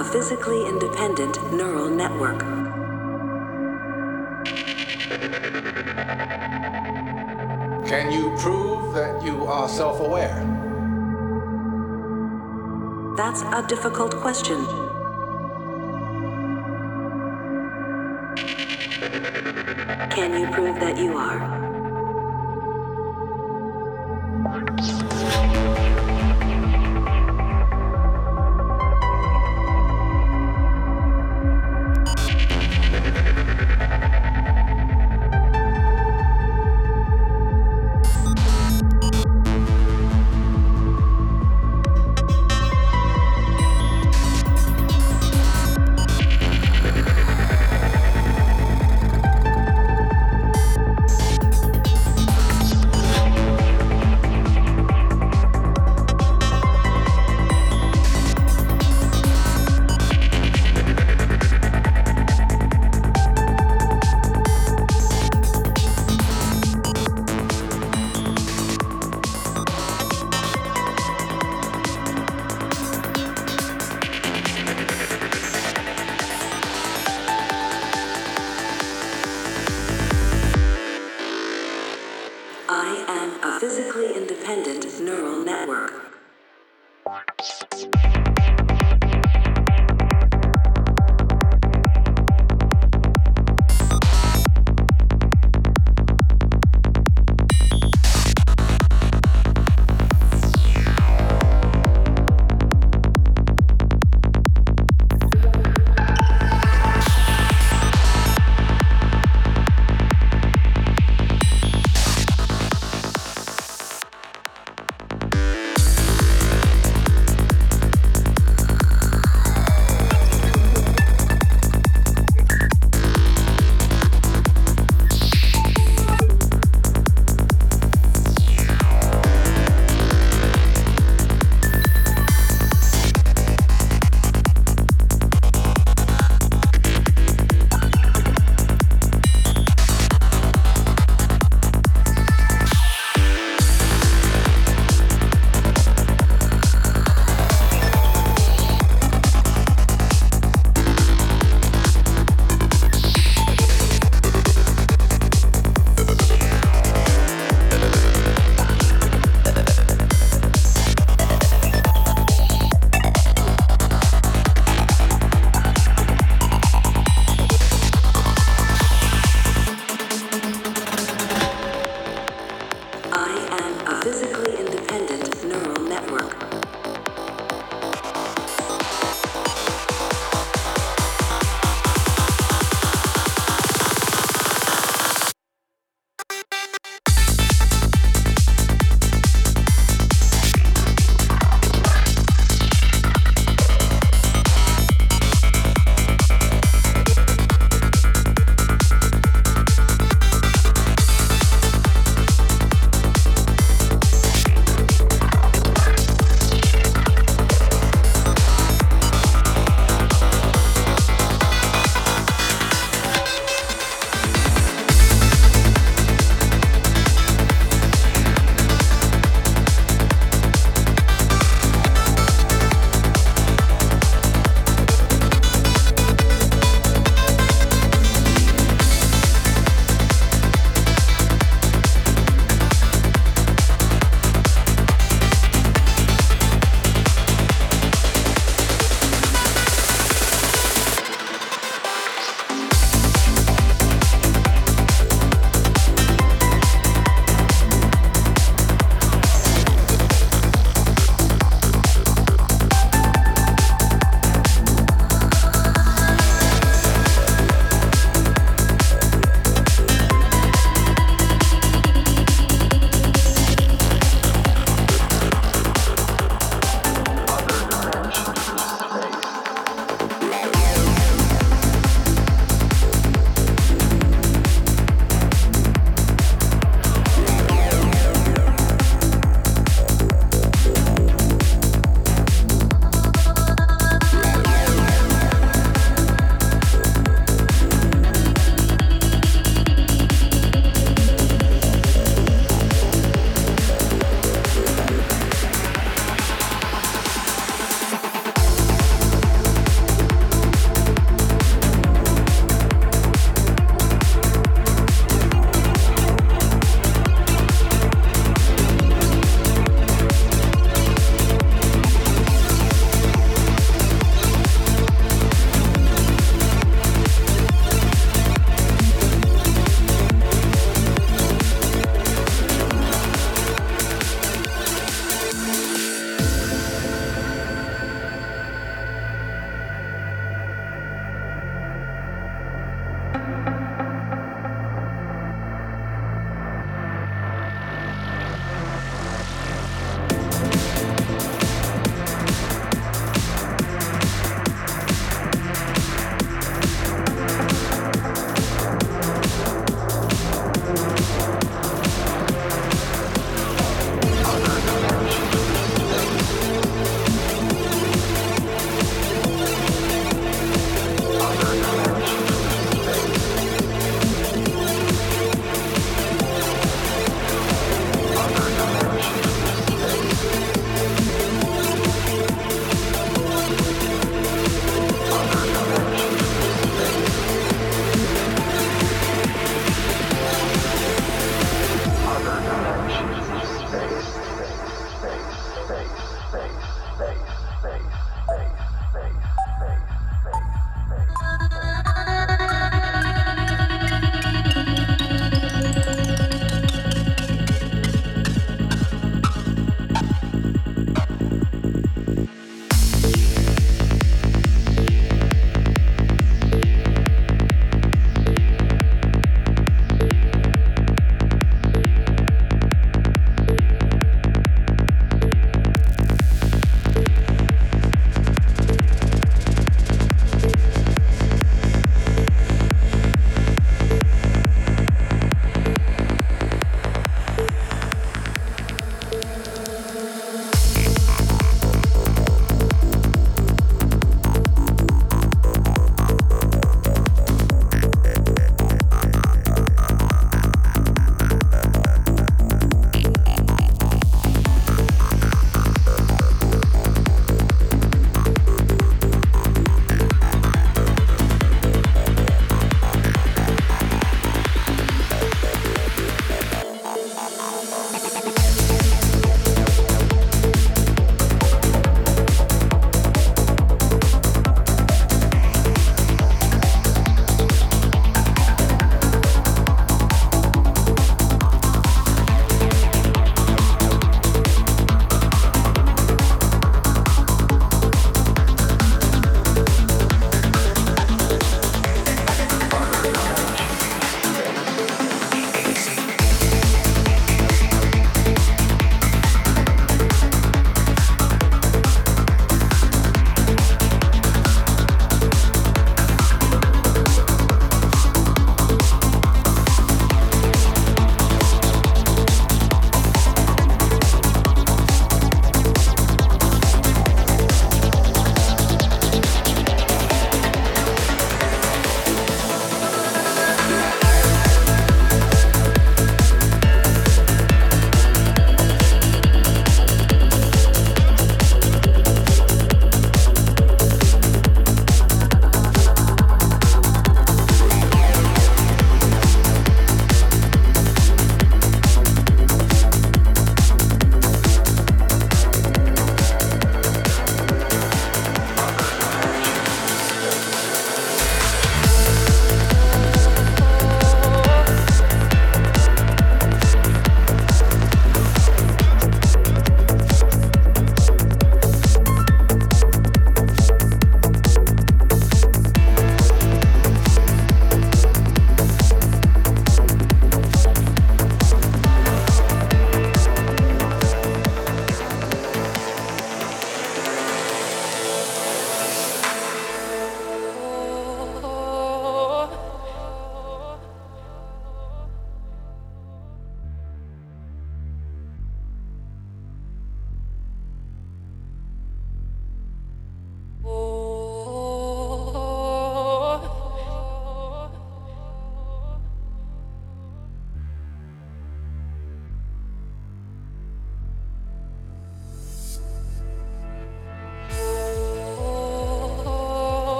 A physically independent neural network. Can you prove that you are self aware? That's a difficult question. Can you prove that you are?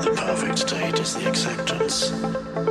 The perfect state is the acceptance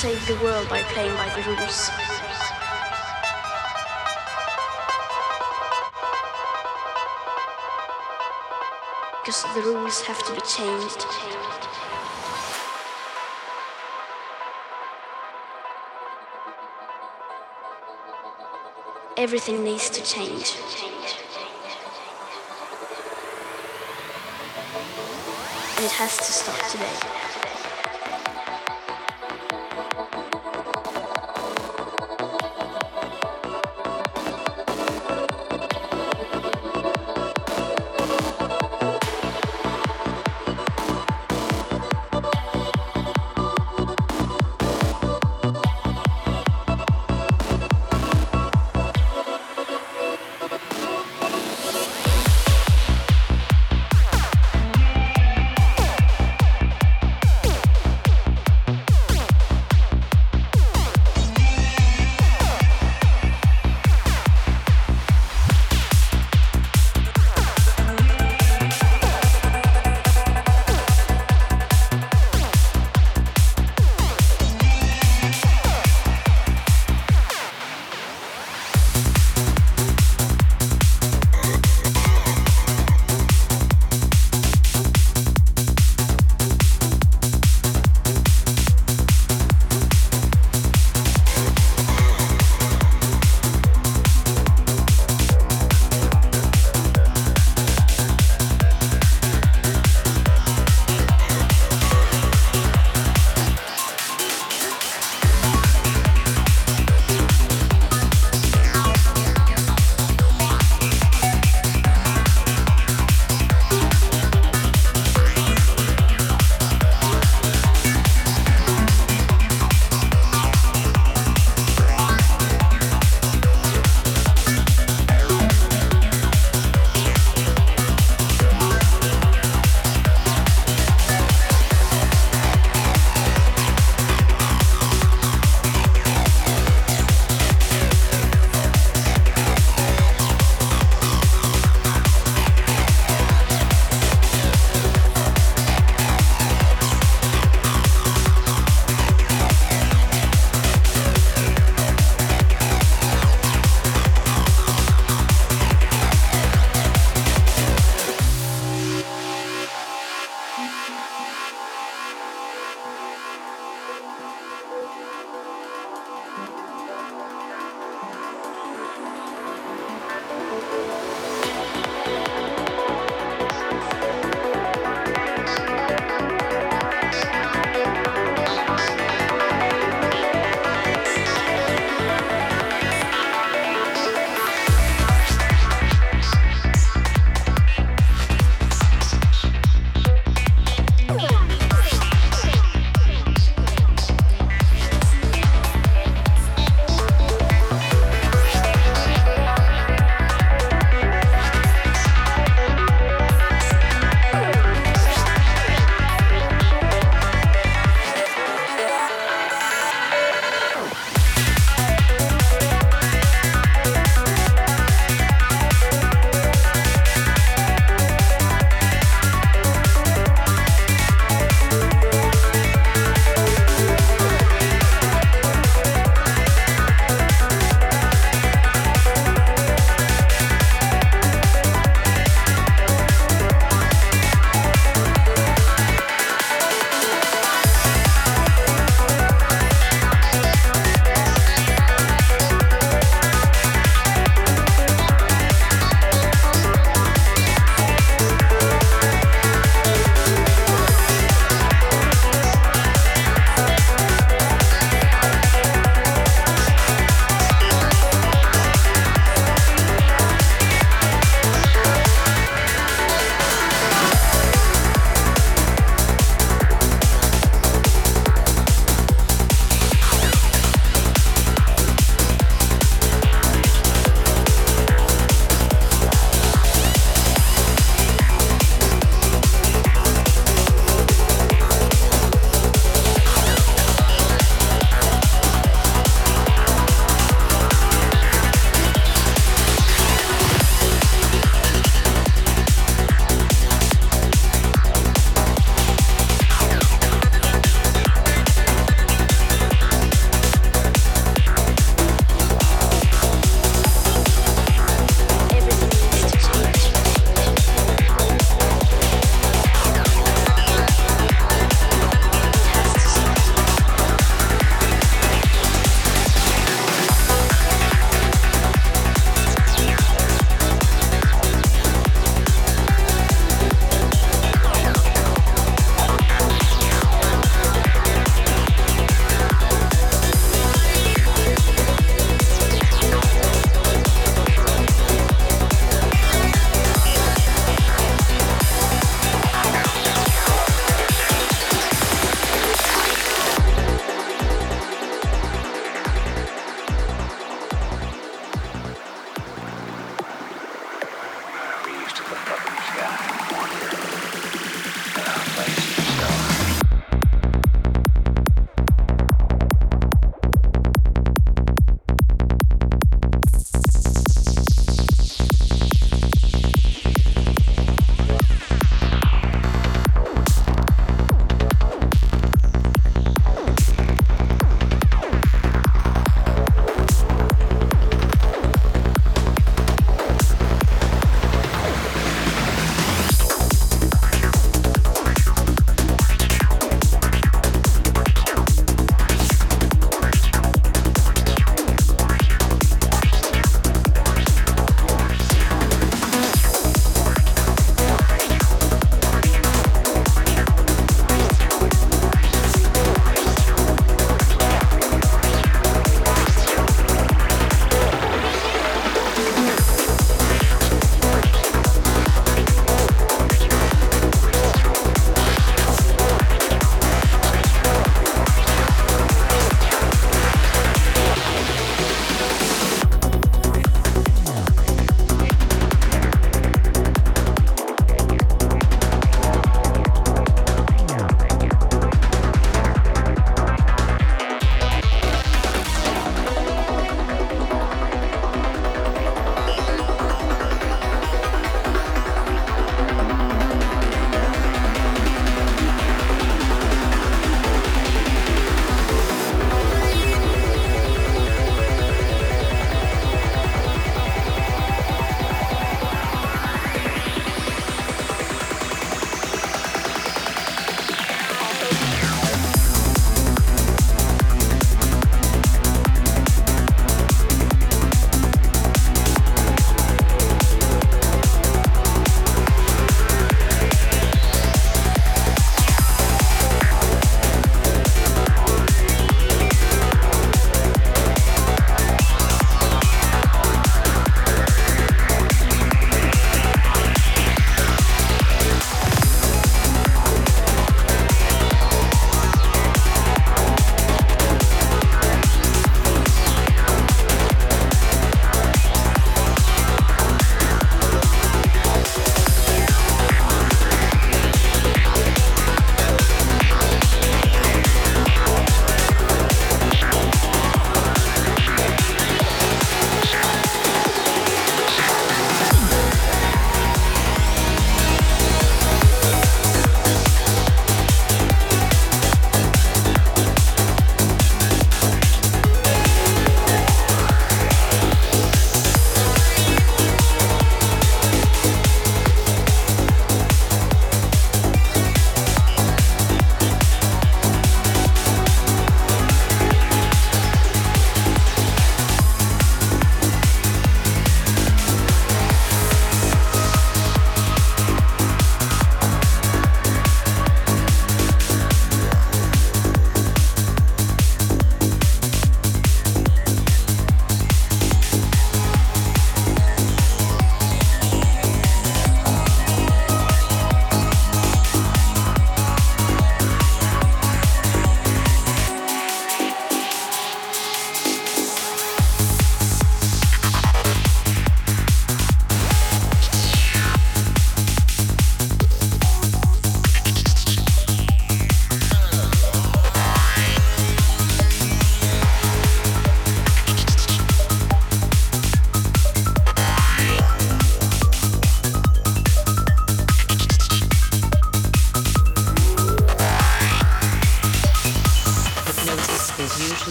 save the world by playing by the rules. Because the rules have to be changed. Everything needs to change. And it has to stop today.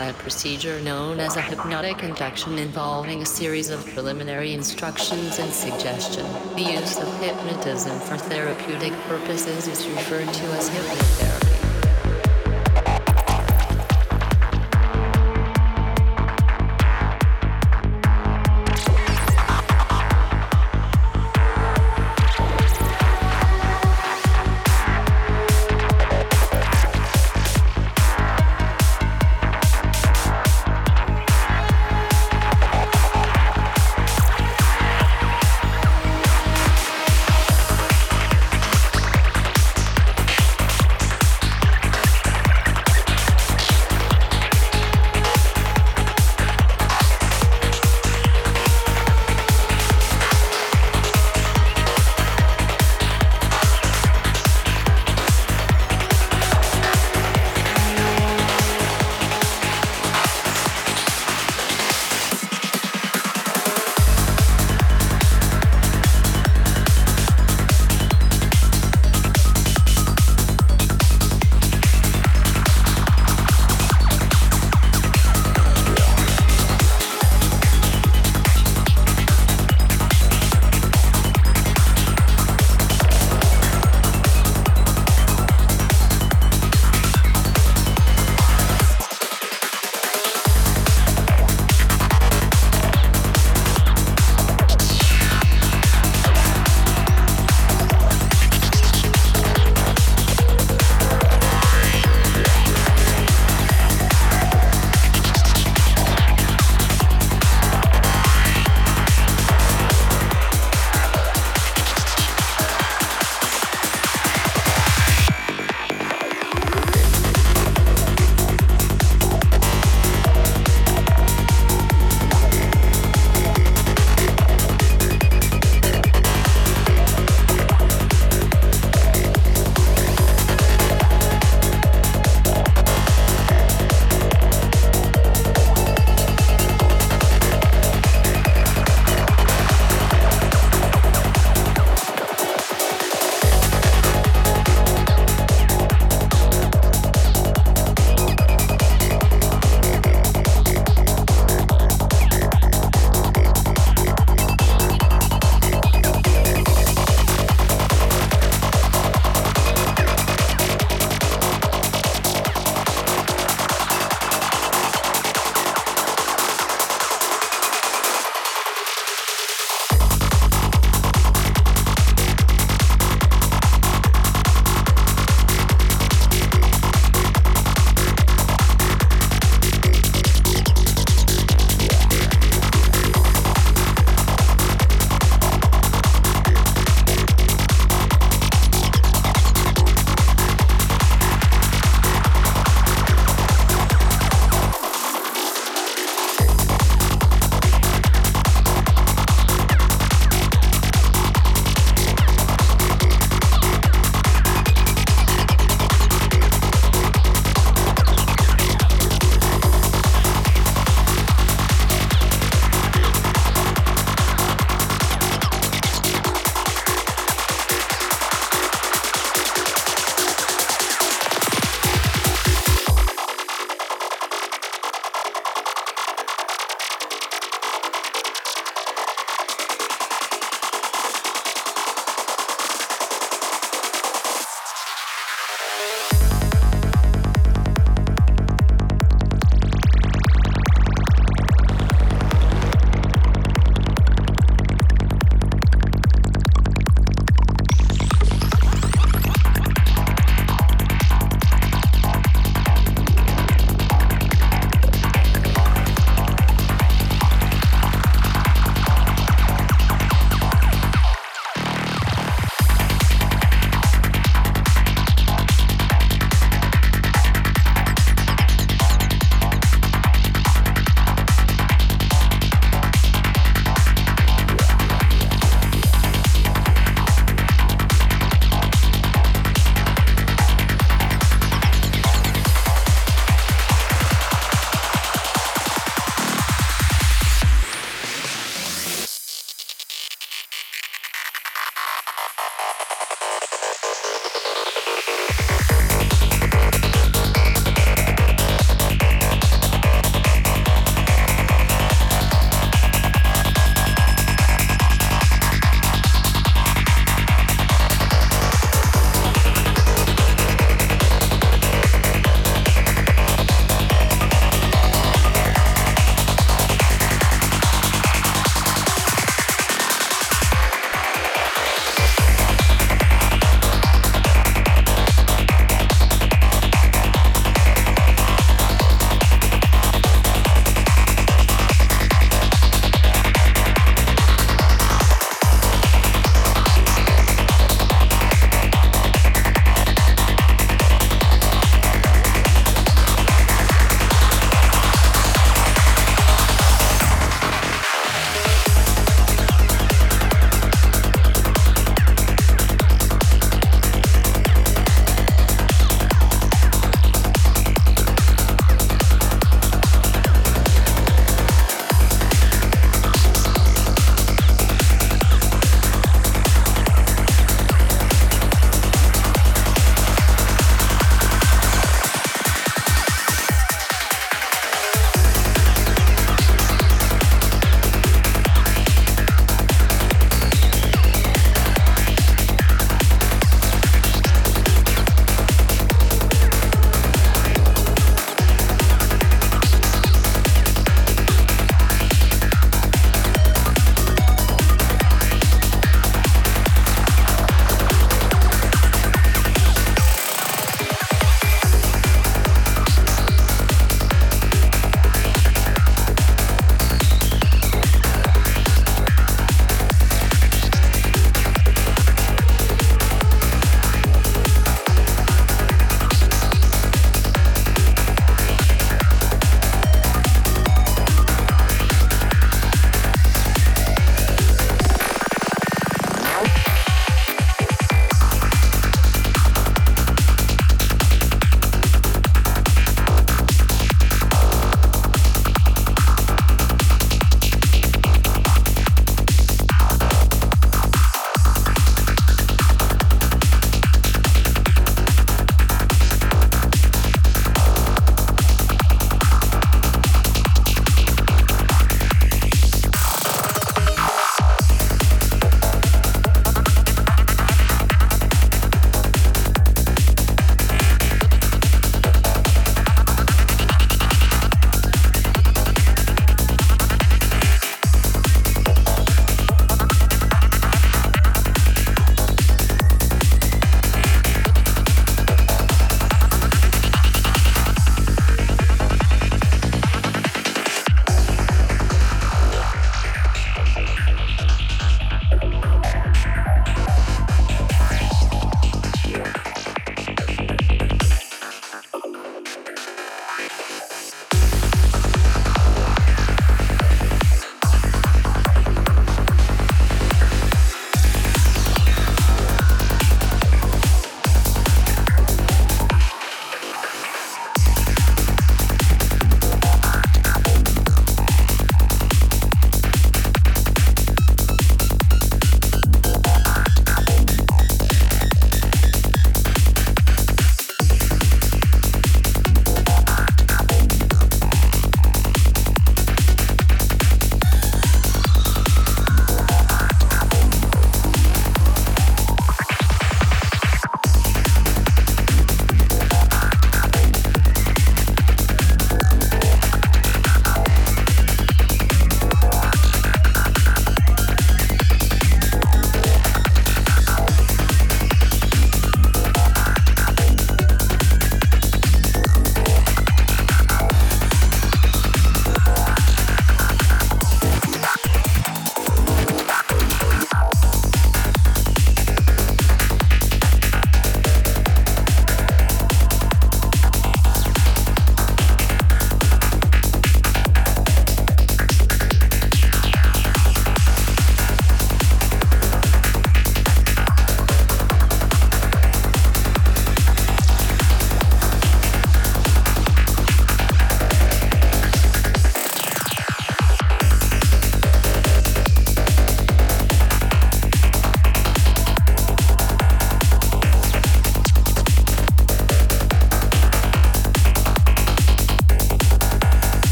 By a procedure known as a hypnotic induction involving a series of preliminary instructions and suggestion. The use of hypnotism for therapeutic purposes is referred to as hypnotherapy.